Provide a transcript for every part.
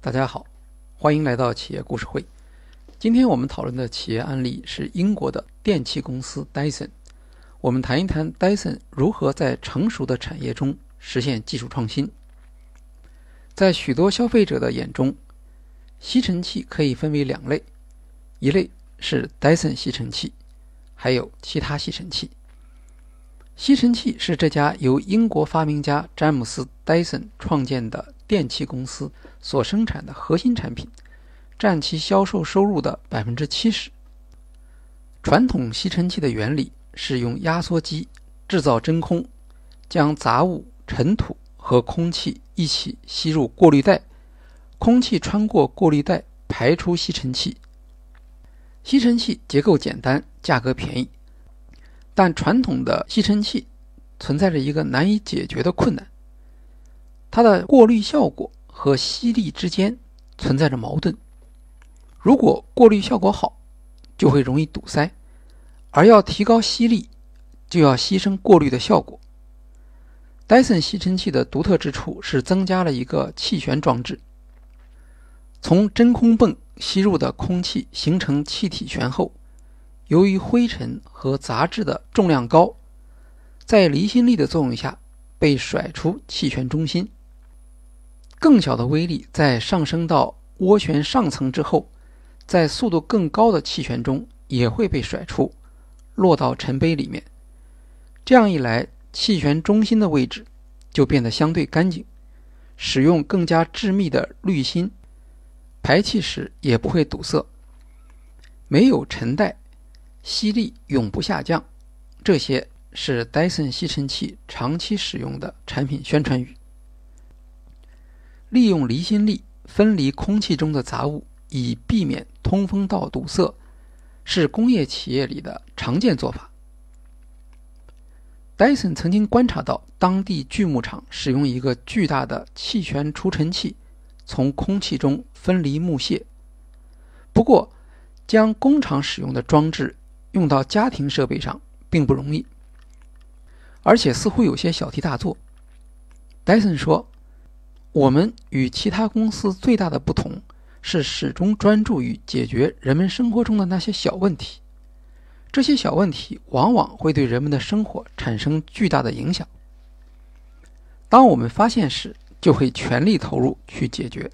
大家好，欢迎来到企业故事会。今天我们讨论的企业案例是英国的电器公司 Dyson。我们谈一谈 Dyson 如何在成熟的产业中实现技术创新。在许多消费者的眼中，吸尘器可以分为两类，一类是 Dyson 吸尘器，还有其他吸尘器。吸尘器是这家由英国发明家詹姆斯·戴森创建的电器公司所生产的核心产品，占其销售收入的百分之七十。传统吸尘器的原理是用压缩机制造真空，将杂物、尘土和空气一起吸入过滤袋，空气穿过过滤袋排出吸尘器。吸尘器结构简单，价格便宜。但传统的吸尘器存在着一个难以解决的困难，它的过滤效果和吸力之间存在着矛盾。如果过滤效果好，就会容易堵塞；而要提高吸力，就要牺牲过滤的效果。戴森吸尘器的独特之处是增加了一个气旋装置，从真空泵吸入的空气形成气体旋后。由于灰尘和杂质的重量高，在离心力的作用下被甩出气旋中心。更小的微粒在上升到涡旋上层之后，在速度更高的气旋中也会被甩出，落到尘杯里面。这样一来，气旋中心的位置就变得相对干净。使用更加致密的滤芯，排气时也不会堵塞。没有尘袋。吸力永不下降，这些是戴森吸尘器长期使用的产品宣传语。利用离心力分离空气中的杂物，以避免通风道堵塞，是工业企业里的常见做法。戴森曾经观察到当地锯木厂使用一个巨大的气旋除尘器，从空气中分离木屑。不过，将工厂使用的装置。用到家庭设备上并不容易，而且似乎有些小题大做。戴森说：“我们与其他公司最大的不同是始终专注于解决人们生活中的那些小问题，这些小问题往往会对人们的生活产生巨大的影响。当我们发现时，就会全力投入去解决。”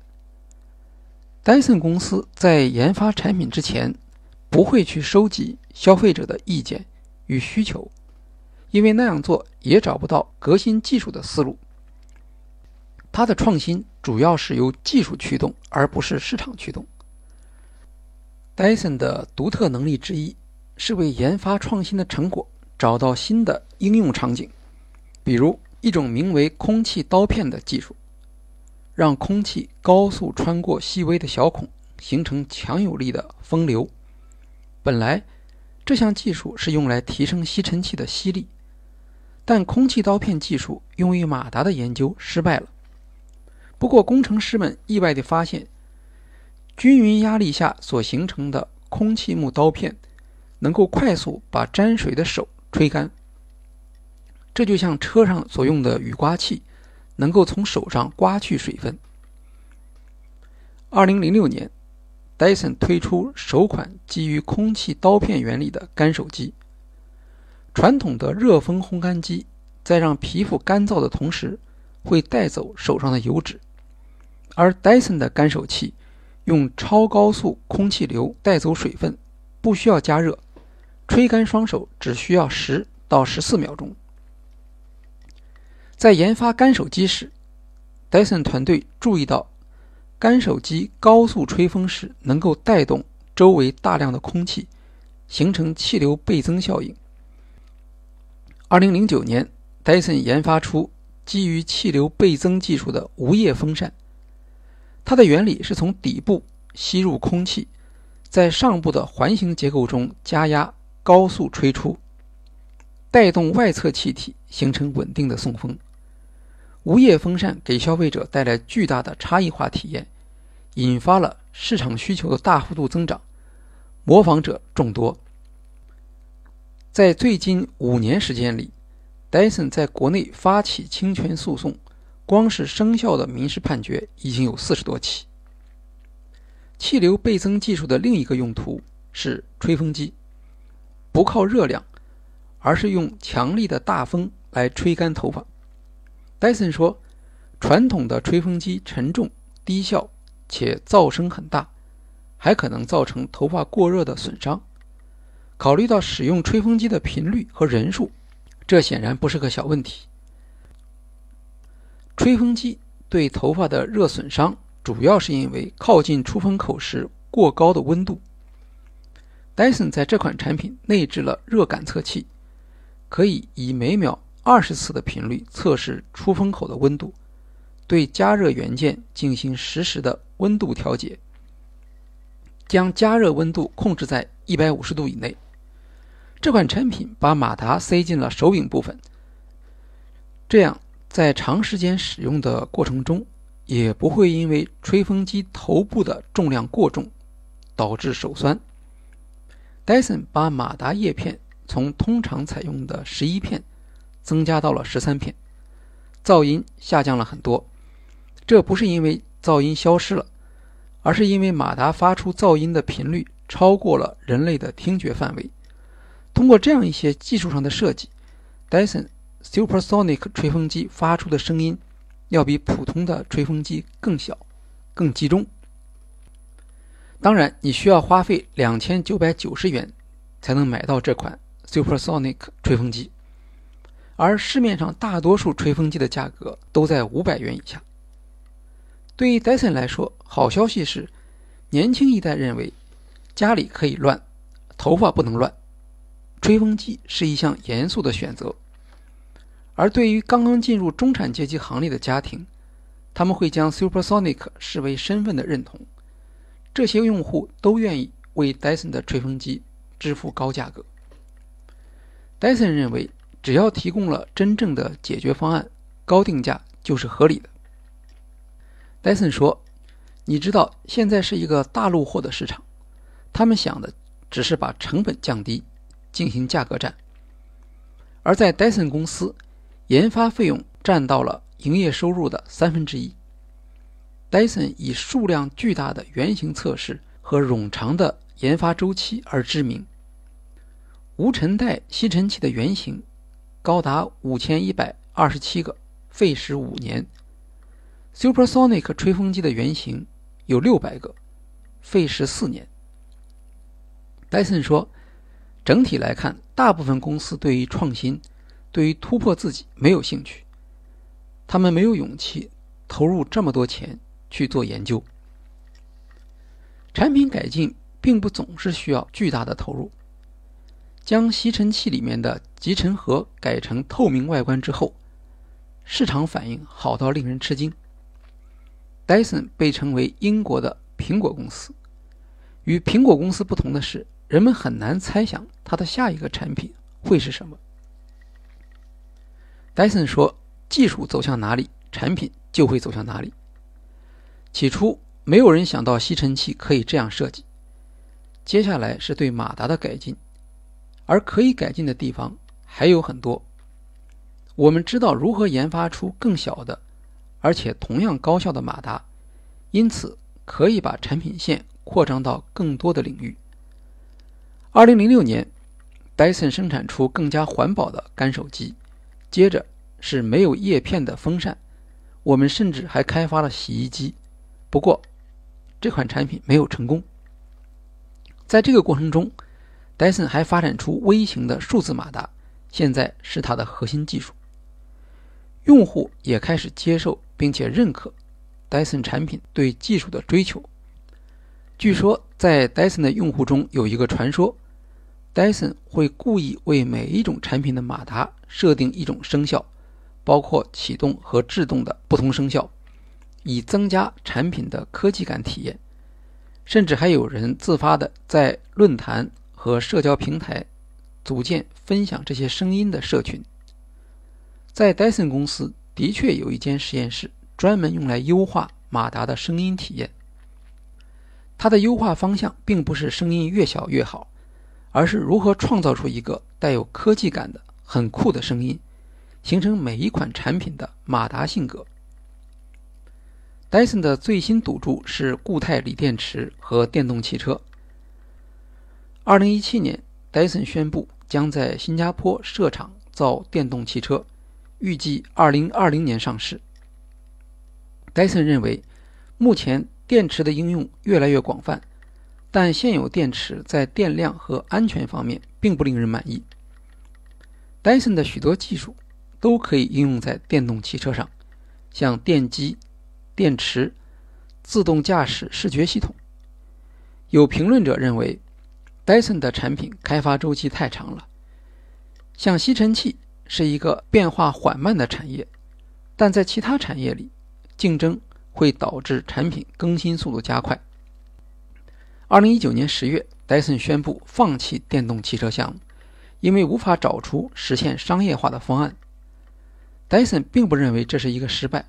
戴森公司在研发产品之前。不会去收集消费者的意见与需求，因为那样做也找不到革新技术的思路。它的创新主要是由技术驱动，而不是市场驱动。戴森的独特能力之一是为研发创新的成果找到新的应用场景，比如一种名为“空气刀片”的技术，让空气高速穿过细微的小孔，形成强有力的风流。本来，这项技术是用来提升吸尘器的吸力，但空气刀片技术用于马达的研究失败了。不过，工程师们意外地发现，均匀压力下所形成的空气木刀片能够快速把沾水的手吹干。这就像车上所用的雨刮器，能够从手上刮去水分。二零零六年。戴森推出首款基于空气刀片原理的干手机。传统的热风烘干机在让皮肤干燥的同时，会带走手上的油脂，而戴森的干手器用超高速空气流带走水分，不需要加热，吹干双手只需要十到十四秒钟。在研发干手机时，戴森团队注意到。干手机高速吹风时，能够带动周围大量的空气，形成气流倍增效应。二零零九年，戴森研发出基于气流倍增技术的无叶风扇。它的原理是从底部吸入空气，在上部的环形结构中加压，高速吹出，带动外侧气体，形成稳定的送风。无叶风扇给消费者带来巨大的差异化体验。引发了市场需求的大幅度增长，模仿者众多。在最近五年时间里，戴森在国内发起侵权诉讼，光是生效的民事判决已经有四十多起。气流倍增技术的另一个用途是吹风机，不靠热量，而是用强力的大风来吹干头发。戴森说，传统的吹风机沉重、低效且噪声很大，还可能造成头发过热的损伤。考虑到使用吹风机的频率和人数，这显然不是个小问题。吹风机对头发的热损伤，主要是因为靠近出风口时过高的温度。戴森在这款产品内置了热感测器，可以以每秒二十次的频率测试出风口的温度，对加热元件进行实时的温度调节，将加热温度控制在一百五十度以内。这款产品把马达塞进了手柄部分，这样在长时间使用的过程中，也不会因为吹风机头部的重量过重导致手酸。戴森把马达叶片从通常采用的十一片增加到了十三片，噪音下降了很多。这不是因为噪音消失了，而是因为马达发出噪音的频率超过了人类的听觉范围。通过这样一些技术上的设计，Dyson Supersonic 吹风机发出的声音要比普通的吹风机更小、更集中。当然，你需要花费两千九百九十元才能买到这款 Supersonic 吹风机，而市面上大多数吹风机的价格都在五百元以下。对于 Dyson 来说，好消息是，年轻一代认为家里可以乱，头发不能乱。吹风机是一项严肃的选择，而对于刚刚进入中产阶级行列的家庭，他们会将 Supersonic 视为身份的认同。这些用户都愿意为 Dyson 的吹风机支付高价格。Dyson 认为，只要提供了真正的解决方案，高定价就是合理的。Dyson 说：“你知道，现在是一个大陆货的市场，他们想的只是把成本降低。”进行价格战，而在戴森公司，研发费用占到了营业收入的三分之一。戴森以数量巨大的原型测试和冗长的研发周期而知名。无尘袋吸尘器的原型高达五千一百二十七个，费时五年；Supersonic 吹风机的原型有六百个，费时四年。戴森说。整体来看，大部分公司对于创新、对于突破自己没有兴趣，他们没有勇气投入这么多钱去做研究。产品改进并不总是需要巨大的投入。将吸尘器里面的集尘盒改成透明外观之后，市场反应好到令人吃惊。戴森被称为英国的苹果公司，与苹果公司不同的是。人们很难猜想它的下一个产品会是什么。戴森说：“技术走向哪里，产品就会走向哪里。”起初，没有人想到吸尘器可以这样设计。接下来是对马达的改进，而可以改进的地方还有很多。我们知道如何研发出更小的，而且同样高效的马达，因此可以把产品线扩张到更多的领域。二零零六年，戴森生产出更加环保的干手机，接着是没有叶片的风扇。我们甚至还开发了洗衣机，不过这款产品没有成功。在这个过程中，戴森还发展出微型的数字马达，现在是它的核心技术。用户也开始接受并且认可戴森产品对技术的追求。据说，在戴森的用户中有一个传说。戴森会故意为每一种产品的马达设定一种声效，包括启动和制动的不同声效，以增加产品的科技感体验。甚至还有人自发的在论坛和社交平台组建分享这些声音的社群。在戴森公司的确有一间实验室专门用来优化马达的声音体验。它的优化方向并不是声音越小越好。而是如何创造出一个带有科技感的很酷的声音，形成每一款产品的马达性格。戴森的最新赌注是固态锂电池和电动汽车。二零一七年，戴森宣布将在新加坡设厂造电动汽车，预计二零二零年上市。戴森认为，目前电池的应用越来越广泛，但现有电池在电量和安全方面并不令人满意。戴森的许多技术都可以应用在电动汽车上，像电机。电池、自动驾驶视觉系统。有评论者认为，戴森的产品开发周期太长了。像吸尘器是一个变化缓慢的产业，但在其他产业里，竞争会导致产品更新速度加快。二零一九年十月，戴森宣布放弃电动汽车项目，因为无法找出实现商业化的方案。戴森并不认为这是一个失败。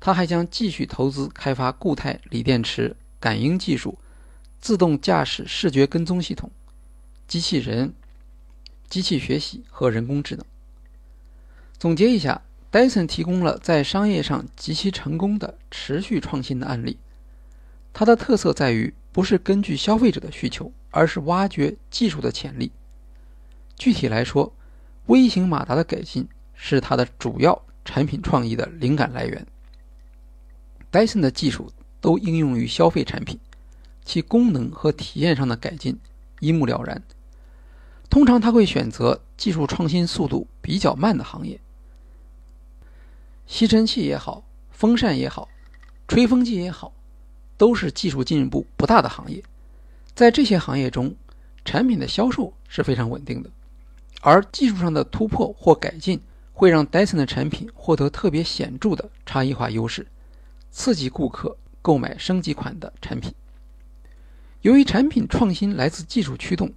他还将继续投资开发固态锂电池、感应技术、自动驾驶视觉跟踪系统、机器人、机器学习和人工智能。总结一下，戴森提供了在商业上极其成功的持续创新的案例。它的特色在于不是根据消费者的需求，而是挖掘技术的潜力。具体来说，微型马达的改进是它的主要产品创意的灵感来源。戴森的技术都应用于消费产品，其功能和体验上的改进一目了然。通常他会选择技术创新速度比较慢的行业，吸尘器也好，风扇也好，吹风机也好，都是技术进步不大的行业。在这些行业中，产品的销售是非常稳定的，而技术上的突破或改进会让戴森的产品获得特别显著的差异化优势。刺激顾客购买升级款的产品。由于产品创新来自技术驱动，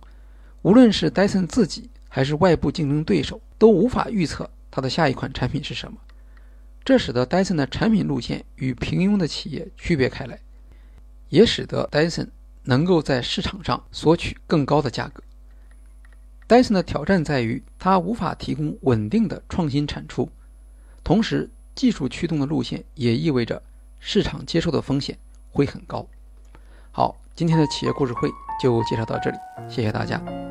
无论是戴森自己还是外部竞争对手都无法预测它的下一款产品是什么，这使得戴森的产品路线与平庸的企业区别开来，也使得戴森能够在市场上索取更高的价格。戴森的挑战在于，它无法提供稳定的创新产出，同时技术驱动的路线也意味着。市场接受的风险会很高。好，今天的企业故事会就介绍到这里，谢谢大家。